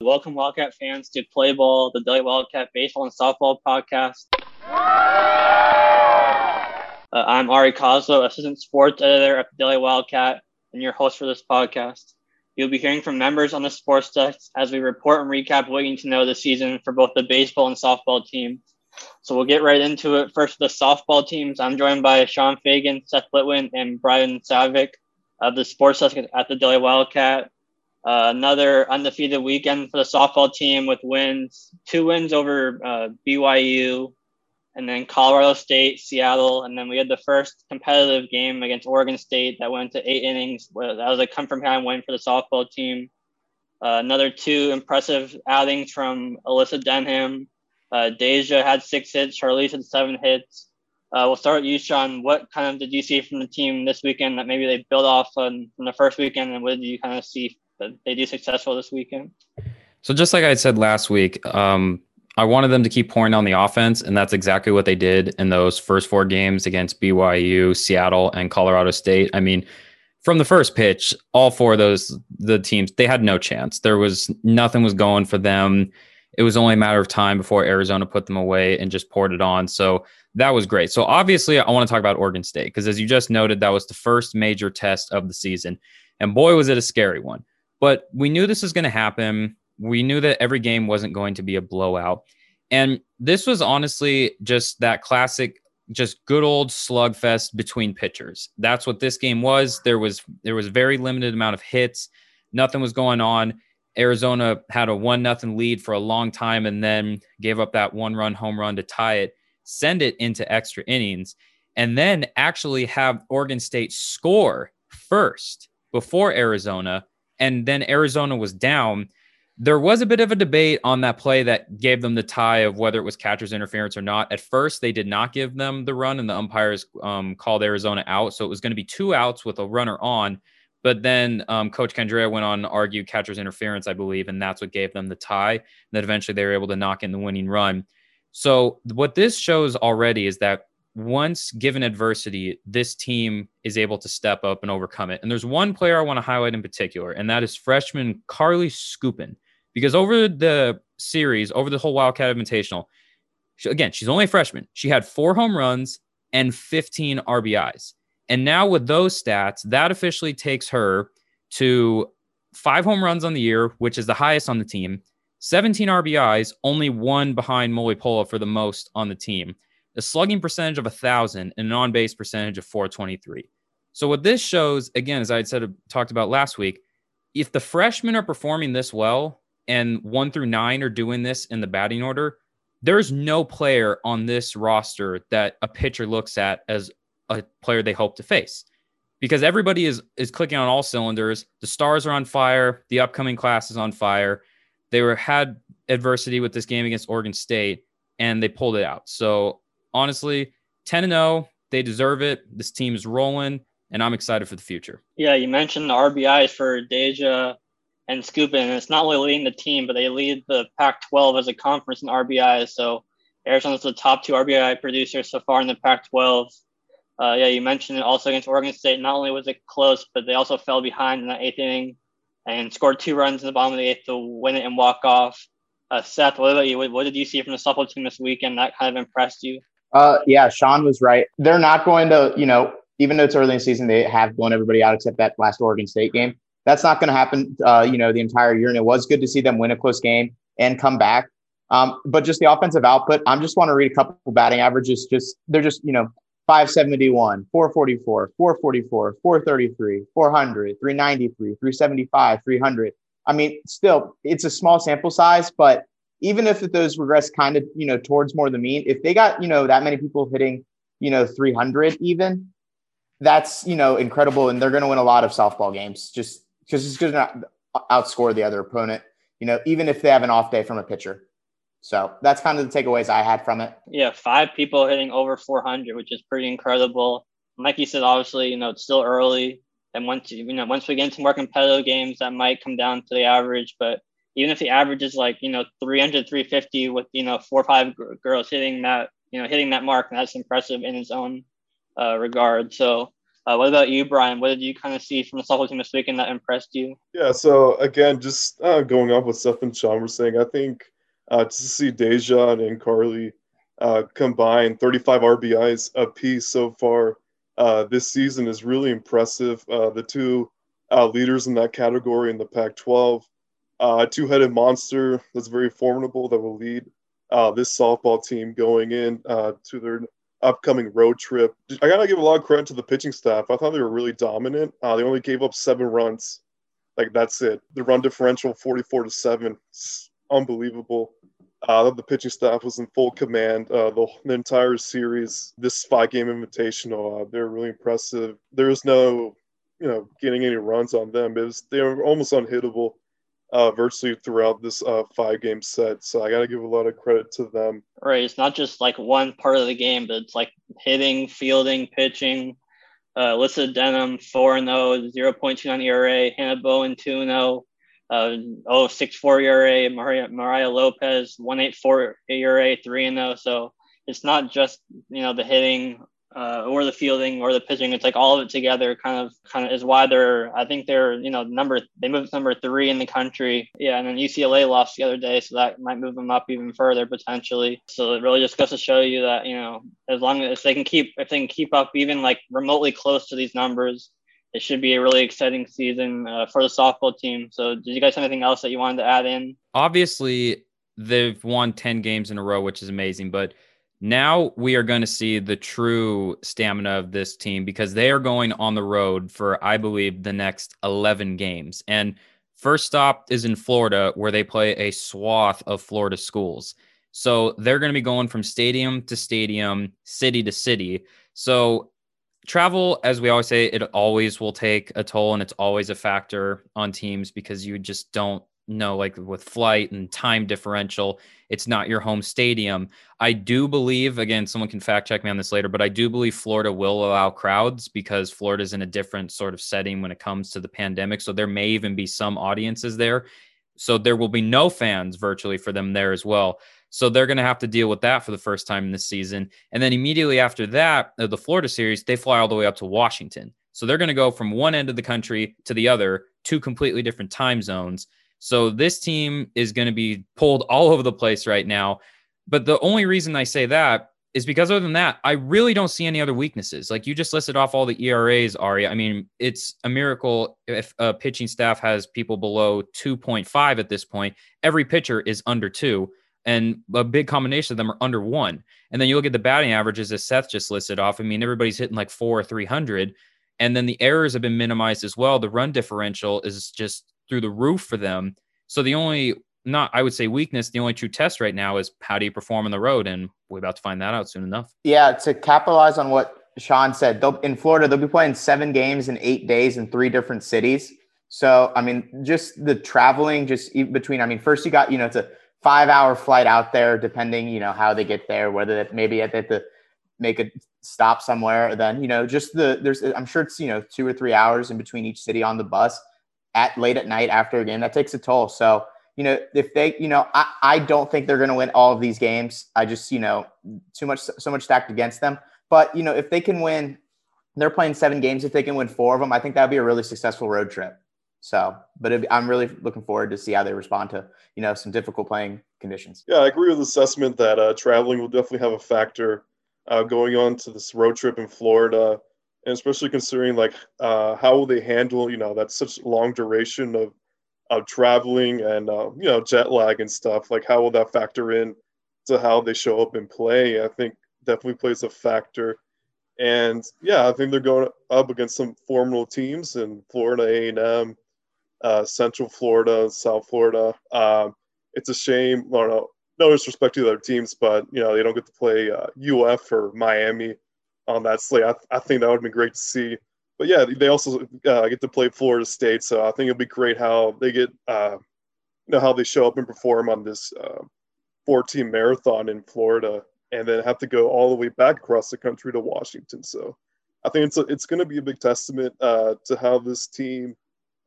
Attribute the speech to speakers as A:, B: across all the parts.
A: Welcome, Wildcat fans, to Play Ball, the Daily Wildcat Baseball and Softball podcast. Uh, I'm Ari Kozlo, Assistant Sports Editor at the Daily Wildcat, and your host for this podcast. You'll be hearing from members on the sports desk as we report and recap what you need to know this season for both the baseball and softball teams. So we'll get right into it. First, the softball teams. I'm joined by Sean Fagan, Seth Litwin, and Brian Savick of the sports desk at the Daily Wildcat. Uh, another undefeated weekend for the softball team with wins, two wins over uh, BYU, and then Colorado State, Seattle, and then we had the first competitive game against Oregon State that went to eight innings. That was a come from behind win for the softball team. Uh, another two impressive outings from Alyssa Denham. Uh, Dejah had six hits. Sharlize had seven hits. Uh, we'll start with you, Sean. What kind of did you see from the team this weekend that maybe they built off on from the first weekend, and what did you kind of see they do successful this weekend?
B: So just like I said last week, um, I wanted them to keep pouring on the offense, and that's exactly what they did in those first four games against BYU, Seattle, and Colorado State. I mean, from the first pitch, all four of those the teams they had no chance. There was nothing was going for them. It was only a matter of time before Arizona put them away and just poured it on. So that was great. So obviously, I want to talk about Oregon State because, as you just noted, that was the first major test of the season, and boy, was it a scary one. But we knew this was going to happen we knew that every game wasn't going to be a blowout. And this was honestly just that classic, just good old slugfest between pitchers. That's what this game was. There was there was very limited amount of hits. Nothing was going on. Arizona had a one nothing lead for a long time and then gave up that one run home run to tie it, send it into extra innings, and then actually have Oregon State score first before Arizona. And then Arizona was down there was a bit of a debate on that play that gave them the tie of whether it was catcher's interference or not. At first, they did not give them the run, and the umpires um, called Arizona out. So it was going to be two outs with a runner on. But then um, Coach Candrea went on to argue catcher's interference, I believe, and that's what gave them the tie. And then eventually they were able to knock in the winning run. So what this shows already is that once given adversity, this team is able to step up and overcome it. And there's one player I want to highlight in particular, and that is freshman Carlie Scupin because over the series, over the whole Wildcat Invitational, she, again, she's only a freshman. She had four home runs and 15 RBIs. And now with those stats, that officially takes her to five home runs on the year, which is the highest on the team, 17 RBIs, only one behind Mulipola for the most on the team, a slugging percentage of 1,000, and an on base percentage of 423. So, what this shows, again, as I had said, talked about last week, if the freshmen are performing this well, and one through nine are doing this in the batting order, there's no player on this roster that a pitcher looks at as a player they hope to face because everybody is is clicking on all cylinders. The stars are on fire. The upcoming class is on fire. They were had adversity with this game against Oregon State and they pulled it out. So honestly, 10 and 0, they deserve it. This team is rolling and I'm excited for the future.
A: Yeah, you mentioned the RBIs for Dejah and Scupin. And it's not only leading the team, but they lead the Pac 12 as a conference in RBIs. So Arizona's the top two RBI producers so far in the Pac 12. Uh, yeah, you mentioned it also against Oregon State. Not only was it close, but they also fell behind in that eighth inning and scored two runs in the bottom of the eighth to win it and walk off. Uh, Seth, what about you? What did you see from the softball team this weekend that kind of impressed you?
C: Uh, yeah, Sean was right. They're not going to, you know, even though it's early in the season, they have blown everybody out except that last Oregon State game. That's not going to happen, uh, you know, the entire year. And it was good to see them win a close game and come back. Um, but just the offensive output, I am just want to read a couple batting averages. Just they're just you know 571, 444, 444, 433, 400, 393, 375, 300. I mean, still, it's a small sample size, but even if those regress kind of, you know, towards more the mean, if they got, you know, that many people hitting, you know, 300 even, that's, you know, incredible. And they're going to win a lot of softball games just because it's going to outscore the other opponent, you know, even if they have an off day from a pitcher. So that's kind of the takeaways I had from it.
A: Yeah, five people hitting over 400, which is pretty incredible. Like you said, obviously, you know, it's still early. And once you know, once we get into more competitive games, that might come down to the average. But even if the average is like you know 300, 350 with you know four or five girls hitting that, you know, hitting that mark, that's impressive in its own uh, regard. So Uh, what about you, Brian? What did you kind of see from the softball team this weekend that impressed you?
D: Yeah, so again, just uh, going off what Seth and Sean were saying, I think uh, to see Dejah and Carlie uh, combine 35 RBIs apiece so far uh, this season is really impressive. The two leaders in that category in the Pac 12, uh, two headed monster that's very formidable that will lead uh, this softball team going in uh, to their upcoming road trip. I got to give a lot of credit to the pitching staff. I thought they were really dominant. they only gave up seven runs. Like, that's it. The run differential 44 to 7. It's unbelievable. Uh, the pitching staff was in full command uh, the, the, entire series. This five game invitational, uh, they're really impressive. There was no, you know, getting any runs on them. It was they were almost unhittable uh, virtually throughout this uh, five game set. So I got to give a lot of credit to them.
A: Right. It's not just like one part of the game, but it's like hitting, fielding, pitching. Uh, Alyssa Denham, 4 0, 0.29 ERA. Hanna Bowen, 2 0 uh, oh six four ERA, Maria Mariah Lopez one eight four ERA three and zero. So it's not just you know the hitting uh, or the fielding or the pitching. It's like all of it together. Kind of kind of is why they're. I think they're you know number they moved number three in the country. Yeah, and then UCLA lost the other day, so that might move them up even further potentially. So it really just goes to show you that you know as long as they can keep if they can keep up even like remotely close to these numbers it should be a really exciting season uh, for the softball team. So, did you guys have anything else that you wanted to add in?
B: Obviously, they've won 10 games in a row, which is amazing. But now we are going to see the true stamina of this team because they are going on the road for, I believe, the next 11 games. And first stop is in Florida, where they play a swath of Florida schools. So they're going to be going from stadium to stadium, city to city. So travel, as we always say, it always will take a toll and it's always a factor on teams because you just don't know, like with flight and time differential, it's not your home stadium. I do believe, again, someone can fact check me on this later, but I do believe Florida will allow crowds because Florida's in a different sort of setting when it comes to the pandemic. So there may even be some audiences there. So there will be no fans virtually for them there as well. So they're going to have to deal with that for the first time in this season. And then immediately after that, uh, the Florida series, they fly all the way up to Washington. So they're going to go from one end of the country to the other, two completely different time zones. So this team is going to be pulled all over the place right now. But the only reason I say that is because other than that, I really don't see any other weaknesses. Like you just listed off all the ERAs, Ari. I mean, it's a miracle if a pitching staff has people below 2.5 at this point. Every pitcher is under two and a big combination of them are under one. And then you look at the batting averages as Seth just listed off. I mean, everybody's hitting like four or 300. And then the errors have been minimized as well. The run differential is just through the roof for them. So the only, not, I would say weakness, the only true test right now is how do you perform on the road? And we're about to find that out soon enough.
C: Yeah. To capitalize on what Sean said, in Florida, they'll be playing seven games in eight days in three different cities. So, I mean, just the traveling, just between, I mean, first you got, you know, it's a five hour flight out there, depending, you know, how they get there, whether that maybe they have to make a stop somewhere, then, you know, just the, there's, I'm sure it's, you know, two or three hours in between each city on the bus at late at night after a game. That takes a toll. So, you know, if they, you know, I, I don't think they're going to win all of these games. I just, you know, too much, so much stacked against them. But, you know, if they can win, they're playing seven games. If they can win four of them, I think that would be a really successful road trip. So, but I'm really looking forward to see how they respond to you know some difficult playing conditions.
D: Yeah, I agree with the assessment that uh, traveling will definitely have a factor uh, going on to this road trip in Florida, and especially considering like uh, how will they handle you know that such long duration of of traveling and uh, you know jet lag and stuff. Like how will that factor in to how they show up and play? I think definitely plays a factor. And yeah, I think they're going up against some formidable teams in Florida A&M, uh, Central Florida, South Florida. Um, it's a shame. Well, no, no disrespect to the other teams, but you know they don't get to play uh, UF or Miami on that slate. I, I think that would be great to see. But yeah, they also uh, get to play Florida State, so I think it'd be great how they get, uh, you know, how they show up and perform on this uh, four-team marathon in Florida, and then have to go all the way back across the country to Washington. So I think it's a, it's going to be a big testament uh, to how this team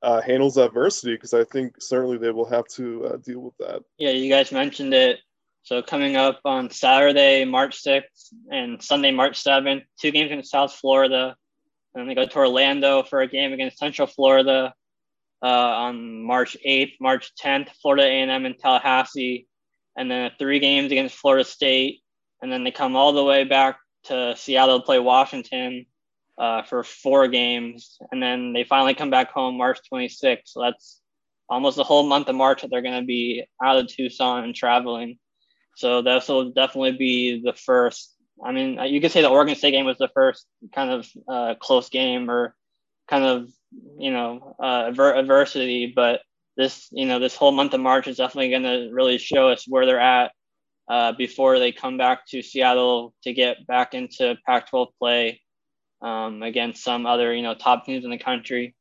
D: uh, handles adversity because I think certainly they will have to uh, deal with that.
A: Yeah, you guys mentioned it. So coming up on Saturday, March 6th and Sunday, March 7th, two games in South Florida. And they go to Orlando for a game against Central Florida uh, on March 8th, March 10th, Florida A&M in Tallahassee, and then three games against Florida State, and then they come all the way back to Seattle to play Washington uh, for four games, and then they finally come back home March 26th. So that's almost the whole month of March that they're going to be out of Tucson and traveling. So this will definitely be the first. I mean, you could say the Oregon State game was the first kind of uh, close game or kind of you know uh, adver- adversity, but this you know this whole month of March is definitely going to really show us where they're at uh, before they come back to Seattle to get back into Pac-12 play um, against some other you know top teams in the country.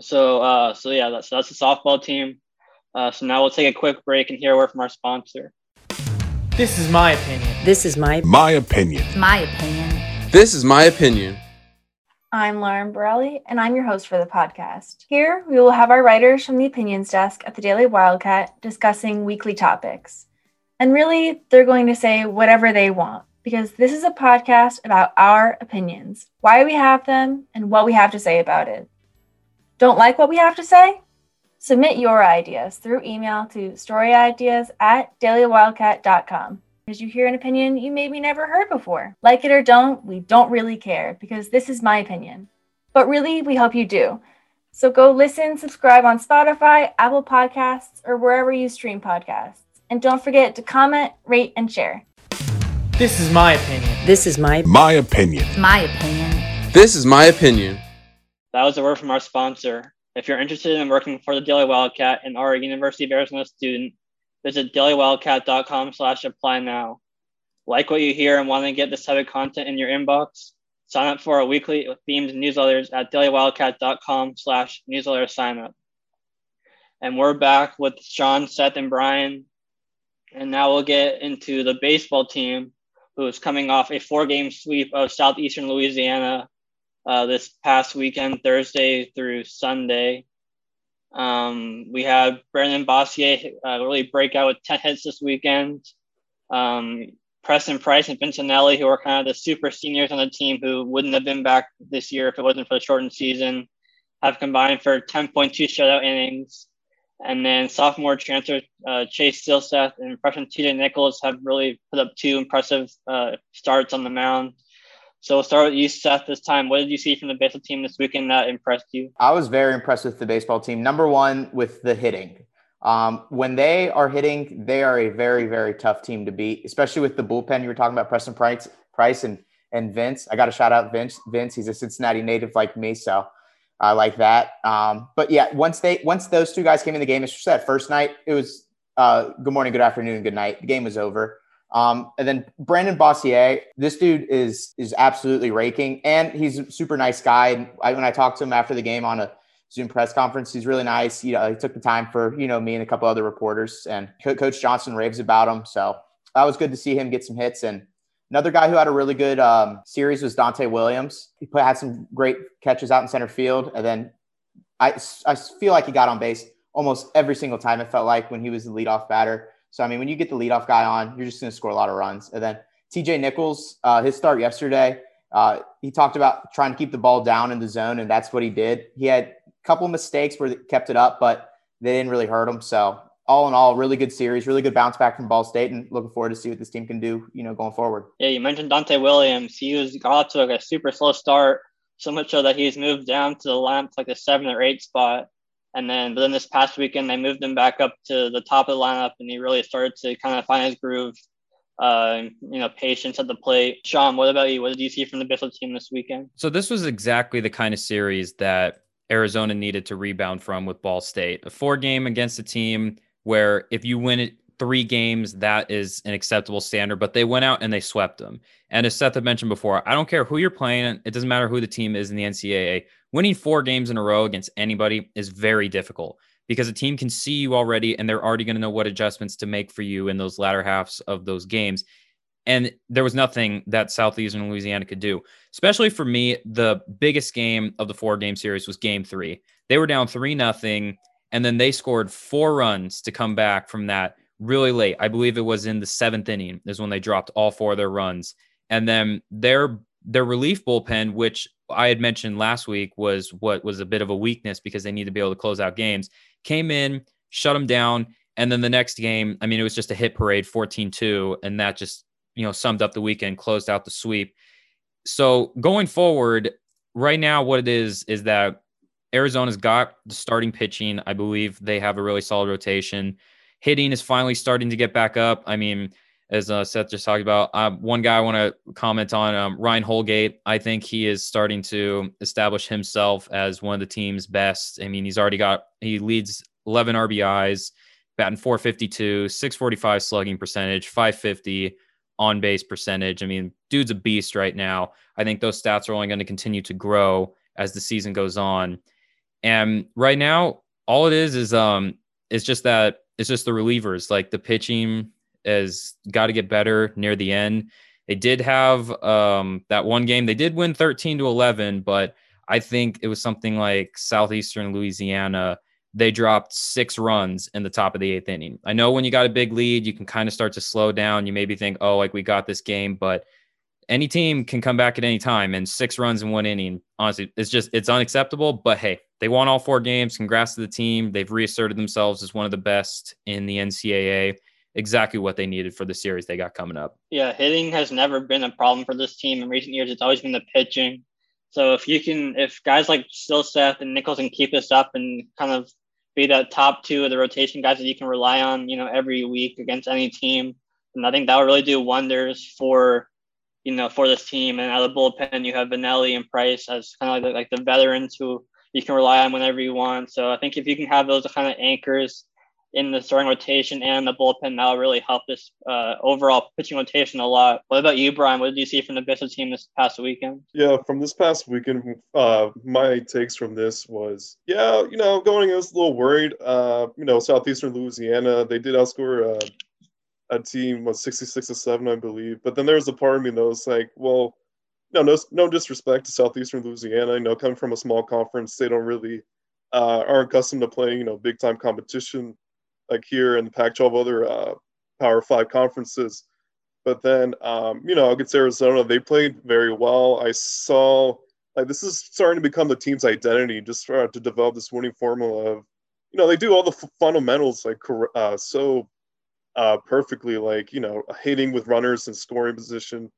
A: So uh, so yeah, that's that's the softball team. Uh, so now we'll take a quick break and hear a word from our sponsor.
E: This is my opinion.
F: This is my
G: My opinion.
H: My opinion.
I: This is my opinion.
J: I'm Lauren Borelli, and I'm your host for the podcast. Here, we will have our writers from the opinions desk at the Daily Wildcat discussing weekly topics. And really, they're going to say whatever they want because this is a podcast about our opinions, why we have them, and what we have to say about it. Don't like what we have to say? Submit your ideas through email to storyideas at dailywildcat.com. As you hear an opinion you maybe never heard before. Like it or don't, we don't really care because this is my opinion. But really, we hope you do. So go listen, subscribe on Spotify, Apple Podcasts, or wherever you stream podcasts. And don't forget to comment, rate, and share.
E: This is my opinion.
F: This is my
G: My opinion.
H: My opinion.
I: This is my opinion.
A: That was a word from our sponsor. If you're interested in working for the Daily Wildcat and are a University of Arizona student, visit dailywildcat.com slash apply now. Like what you hear and want to get this type of content in your inbox? Sign up for our weekly themed newsletters at dailywildcat.com slash newsletter sign up. And we're back with Sean, Seth, and Brian. And now we'll get into the baseball team, who is coming off a four game sweep of Southeastern Louisiana uh, this past weekend, Thursday through Sunday. Um, we had Branden Boissiere uh, really break out with 10 hits this weekend. Um, Preston Price and Vince Vannelli, who are kind of the super seniors on the team who wouldn't have been back this year if it wasn't for the shortened season, have combined for 10.2 shutout innings. And then sophomore transfer uh, Chase Silseth and freshman TJ Nichols have really put up two impressive uh, starts on the mound. So we'll start with you, Seth, this time. What did you see from the baseball team this weekend that impressed you?
C: I was very impressed with the baseball team. Number one, with the hitting. Um, when they are hitting, they are a very, very tough team to beat, especially with the bullpen. You were talking about Preston Price, Price and, and Vince. I got to shout out Vince. Vince, he's a Cincinnati native like me, so I like that. Um, but yeah, once they once those two guys came in the game, especially that first night, it was uh, good morning, good afternoon, good night. The game was over. Um, and then Branden Boissiere, this dude is is absolutely raking, and he's a super nice guy. And I, when I talked to him after the game on a Zoom press conference, he's really nice. You know, he took the time for you know me and a couple other reporters, and Co- Coach Johnson raves about him. So that was good to see him get some hits. And another guy who had a really good um, series was Dante Williams. He put, had some great catches out in center field, and then I I feel like he got on base almost every single time. It felt like when he was the leadoff batter. So, I mean, when you get the leadoff guy on, you're just going to score a lot of runs. And then TJ Nichols, uh, his start yesterday, uh, he talked about trying to keep the ball down in the zone, and that's what he did. He had a couple mistakes where he kept it up, but they didn't really hurt him. So, all in all, really good series, really good bounce back from Ball State, and looking forward to see what this team can do, you know, going forward.
A: Yeah, you mentioned Dante Williams. He was got off to like a super slow start, so much so that he's moved down to the lamp like the seven or eight spot. And then, but then this past weekend, they moved him back up to the top of the lineup, and he really started to kind of find his groove. Uh, you know, patience at the plate. Sean, what about you? What did you see from the Bissell team this weekend?
B: So this was exactly the kind of series that Arizona needed to rebound from with Ball State. A four game against a team where if you win it three games, that is an acceptable standard. But they went out and they swept them. And as Seth had mentioned before, I don't care who you're playing. It doesn't matter who the team is in the NCAA. Winning four games in a row against anybody is very difficult because a team can see you already and they're already going to know what adjustments to make for you in those latter halves of those games. And there was nothing that Southeastern Louisiana could do. Especially for me, the biggest game of the four game series was game three. They were down three nothing, and then they scored four runs to come back from that really late. I believe it was in the seventh inning is when they dropped all four of their runs. And then their their relief bullpen, which I had mentioned last week was what was a bit of a weakness because they need to be able to close out games. Came in, shut them down, and then the next game, I mean, it was just a hit parade, 14-2, and that just you know summed up the weekend, closed out the sweep. So going forward, right now, what it is is that Arizona's got the starting pitching. I believe they have a really solid rotation. Hitting is finally starting to get back up. I mean, as uh, Seth just talked about. Um, one guy I want to comment on um, Ryan Holgate. I think he is starting to establish himself as one of the team's best. I mean, he's already got he leads 11 RBIs, batting 452, 645 slugging percentage, 550 on base percentage. I mean, dude's a beast right now. I think those stats are only going to continue to grow as the season goes on. And right now, all it is is um it's just that it's just the relievers, like the pitching has got to get better near the end. They did have um, that one game. They did win 13 to 11, but I think it was something like Southeastern Louisiana. They dropped six runs in the top of the eighth inning. I know when you got a big lead, you can kind of start to slow down. You maybe think, oh, like we got this game, but any team can come back at any time. And six runs in one inning, honestly, it's just it's unacceptable. But hey, they won all four games. Congrats to the team. They've reasserted themselves as one of the best in the NCAA exactly what they needed for the series they got coming up.
A: Yeah, hitting has never been a problem for this team in recent years. It's always been the pitching. So if you can, if guys like Silseth and Nichols can keep this up and kind of be that top two of the rotation guys that you can rely on, you know, every week against any team, and I think that will really do wonders for, you know, for this team. And out of the bullpen, you have Vannelli and Price as kind of like the, like the veterans who you can rely on whenever you want. So I think if you can have those kind of anchors in the starting rotation and the bullpen that'll really help this uh, overall pitching rotation a lot. What about you, Brian? What did you see from the Bissell team this past weekend?
D: Yeah, from this past weekend, uh, my takes from this was, yeah, you know, going, I was a little worried. Uh, you know, Southeastern Louisiana, they did outscore uh, a team was 66 to 7, I believe. But then there was a part of me that was like, well, no, no, no disrespect to Southeastern Louisiana. You know, coming from a small conference, they don't really uh, aren't accustomed to playing, you know, big time competition like here in the Pac-12 other uh, Power Five conferences. But then, um, you know, against Arizona, they played very well. I saw like this is starting to become the team's identity, just to develop this winning formula of, you know, they do all the f- fundamentals like uh, so uh, perfectly, like you know, hitting with runners in scoring position,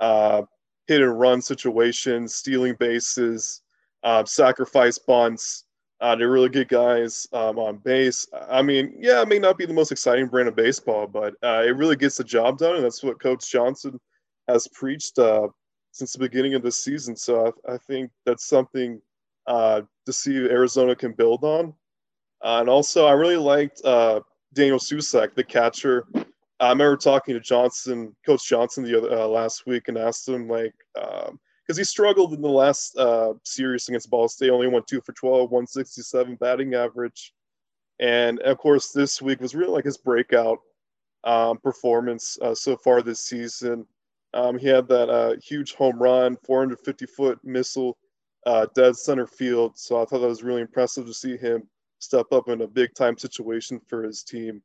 D: uh, hit and run situations, stealing bases, uh, sacrifice bunts. Uh, they're really good guys um, on base. I mean, yeah, it may not be the most exciting brand of baseball, but uh, it really gets the job done, and that's what Coach Johnson has preached uh, since the beginning of the season. So I, I think that's something uh, to see Arizona can build on. Uh, and also, I really liked uh, Daniel Susac, the catcher. I remember talking to Johnson, Coach Johnson, the other last week, and asked him like. Um, because he struggled in the last uh, series against Ball State. Only went two for 12, 167 batting average. And of course, this week was really like his breakout um, performance uh, so far this season. Um, he had that uh, huge home run, 450 foot missile, uh, dead center field. So I thought that was really impressive to see him step up in a big time situation for his team.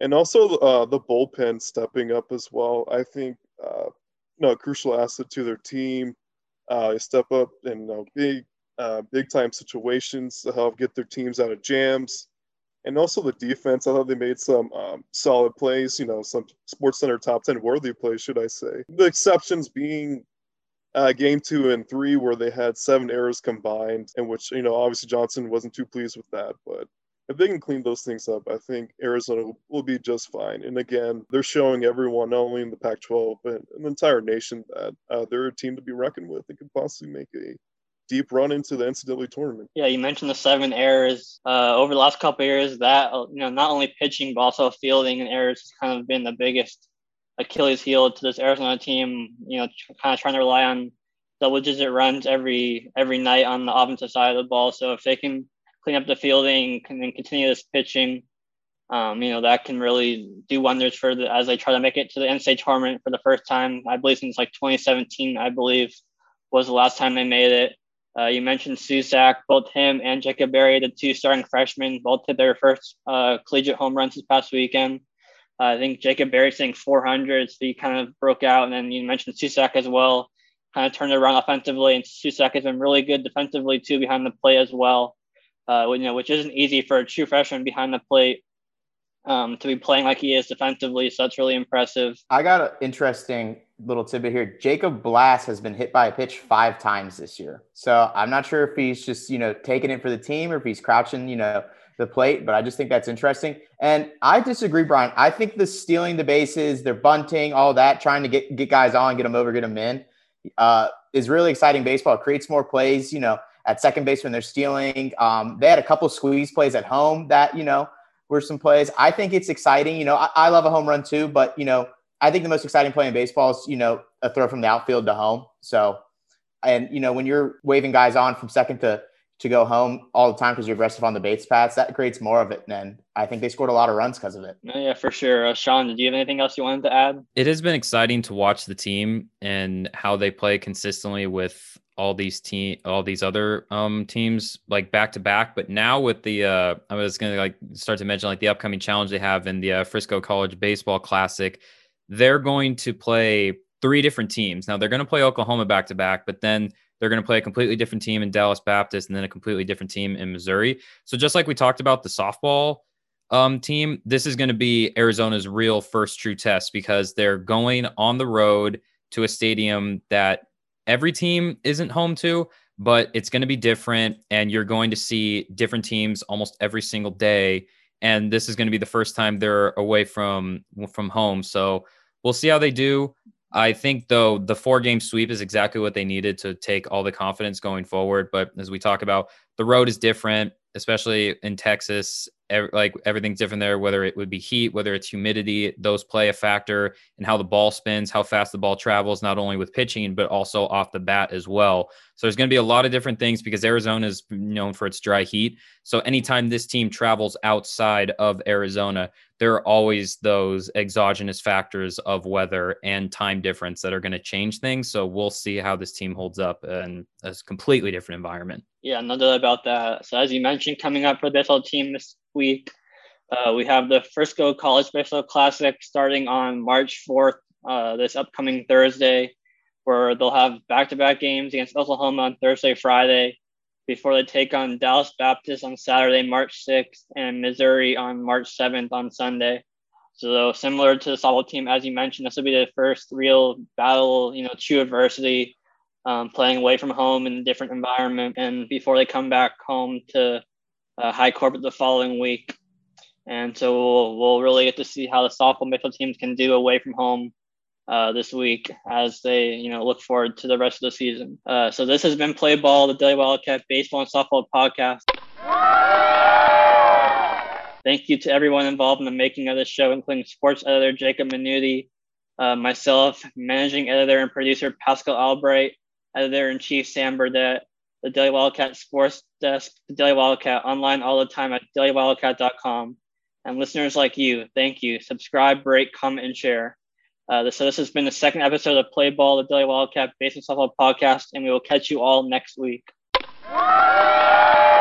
D: And also uh, the bullpen stepping up as well. I think uh, you know, a crucial asset to their team uh, step up in know, big, uh, big time situations to help get their teams out of jams. And also the defense, I thought they made some um, solid plays, you know, some Sports Center top 10 worthy plays, should I say. The exceptions being uh, game two and three, where they had seven errors combined, in which, you know, obviously Johnson wasn't too pleased with that. But if they can clean those things up, I think Arizona will be just fine. And again, they're showing everyone, not only in the Pac 12, but the entire nation, that uh, they're a team to be reckoned with. They could possibly make a deep run into the NCAA tournament.
A: Yeah, you mentioned the seven errors uh, over the last couple years. That you know, not only pitching but also fielding and errors has kind of been the biggest Achilles heel to this Arizona team. You know, kind of trying to rely on double-digit runs every every night on the offensive side of the ball. So if they can clean up the fielding and continue this pitching. Um, you know, that can really do wonders for the as they try to make it to the NCAA tournament for the first time. I believe since like 2017, I believe was the last time they made it. Uh, you mentioned Susac, both him and Jacob Berry, the two starting freshmen, both hit their first uh, collegiate home runs this past weekend. Uh, I think Jacob Berry saying 400, so he kind of broke out. And then you mentioned Susac as well. kind of turned around offensively, and Susac has been really good defensively too behind the plate as well. Uh, you know, which isn't easy for a true freshman behind the plate um, to be playing like he is defensively. So that's really impressive.
C: I got an interesting little tidbit here. Jacob Blas has been hit by a pitch five times this year. So I'm not sure if he's just, you know, taking it for the team or if he's crouching, you know, the plate, but I just think that's interesting. And I disagree, Brian. I think the stealing the bases, they're bunting, all that, trying to get, get guys on, get them over, get them in, uh, is really exciting baseball. It creates more plays, you know, at second base when they're stealing. Um, they had a couple squeeze plays at home that, you know, were some plays. I think it's exciting. You know, I, I love a home run too, but, you know, I think the most exciting play in baseball is, you know, a throw from the outfield to home. So, and, you know, when you're waving guys on from second to, to go home all the time because you're aggressive on the base paths, that creates more of it. And I think they scored a lot of runs because of it.
A: Yeah, for sure. Uh, Sean, did you have anything else you wanted to add?
B: It has been exciting to watch the team and how they play consistently with all these team all these other um teams like back to back but now with the uh i was gonna like start to mention like the upcoming challenge they have in the uh, frisco college baseball classic they're going to play three different teams now they're going to play oklahoma back to back but then they're going to play a completely different team in dallas baptist and then a completely different team in missouri so just like we talked about the softball um, team this is going to be arizona's real first true test because they're going on the road to a stadium that every team isn't home to, but it's going to be different. And you're going to see different teams almost every single day. And this is going to be the first time they're away from from home. So we'll see how they do. I think though the four game sweep is exactly what they needed to take all the confidence going forward. But as we talk about, the road is different especially in Texas, like everything's different there, whether it would be heat, whether it's humidity, those play a factor in how the ball spins, how fast the ball travels, not only with pitching, but also off the bat as well. So there's going to be a lot of different things because Arizona is known for its dry heat. So anytime this team travels outside of Arizona, there are always those exogenous factors of weather and time difference that are going to change things. So we'll see how this team holds up in a completely different environment.
A: Yeah, no doubt about that. So as you mentioned, coming up for the baseball team this week, uh, we have the Frisco College Baseball Classic starting on March 4th, uh, this upcoming Thursday, where they'll have back-to-back games against Oklahoma on Thursday, Friday, before they take on Dallas Baptist on Saturday, March 6th, and Missouri on March 7th on Sunday. So similar to the softball team, as you mentioned, this will be the first real battle, you know, true adversity um, playing away from home in a different environment, and before they come back home to uh, Hi Corbett the following week. And so we'll, we'll really get to see how the softball baseball teams can do away from home uh, this week as they you know look forward to the rest of the season. Uh, so this has been Play Ball, the Daily Wildcat Baseball and Softball Podcast. Thank you to everyone involved in the making of this show, including sports editor Jacob Minuti, uh, myself, managing editor and producer Pascal Albright, editor in chief Sam Burdett, the Daily Wildcat Sports Desk, the Daily Wildcat online all the time at dailywildcat.com. And listeners like you, thank you. Subscribe, rate, comment, and share. Uh, so this has been the second episode of Play Ball, the Daily Wildcat Baseball Softball Podcast, and we will catch you all next week.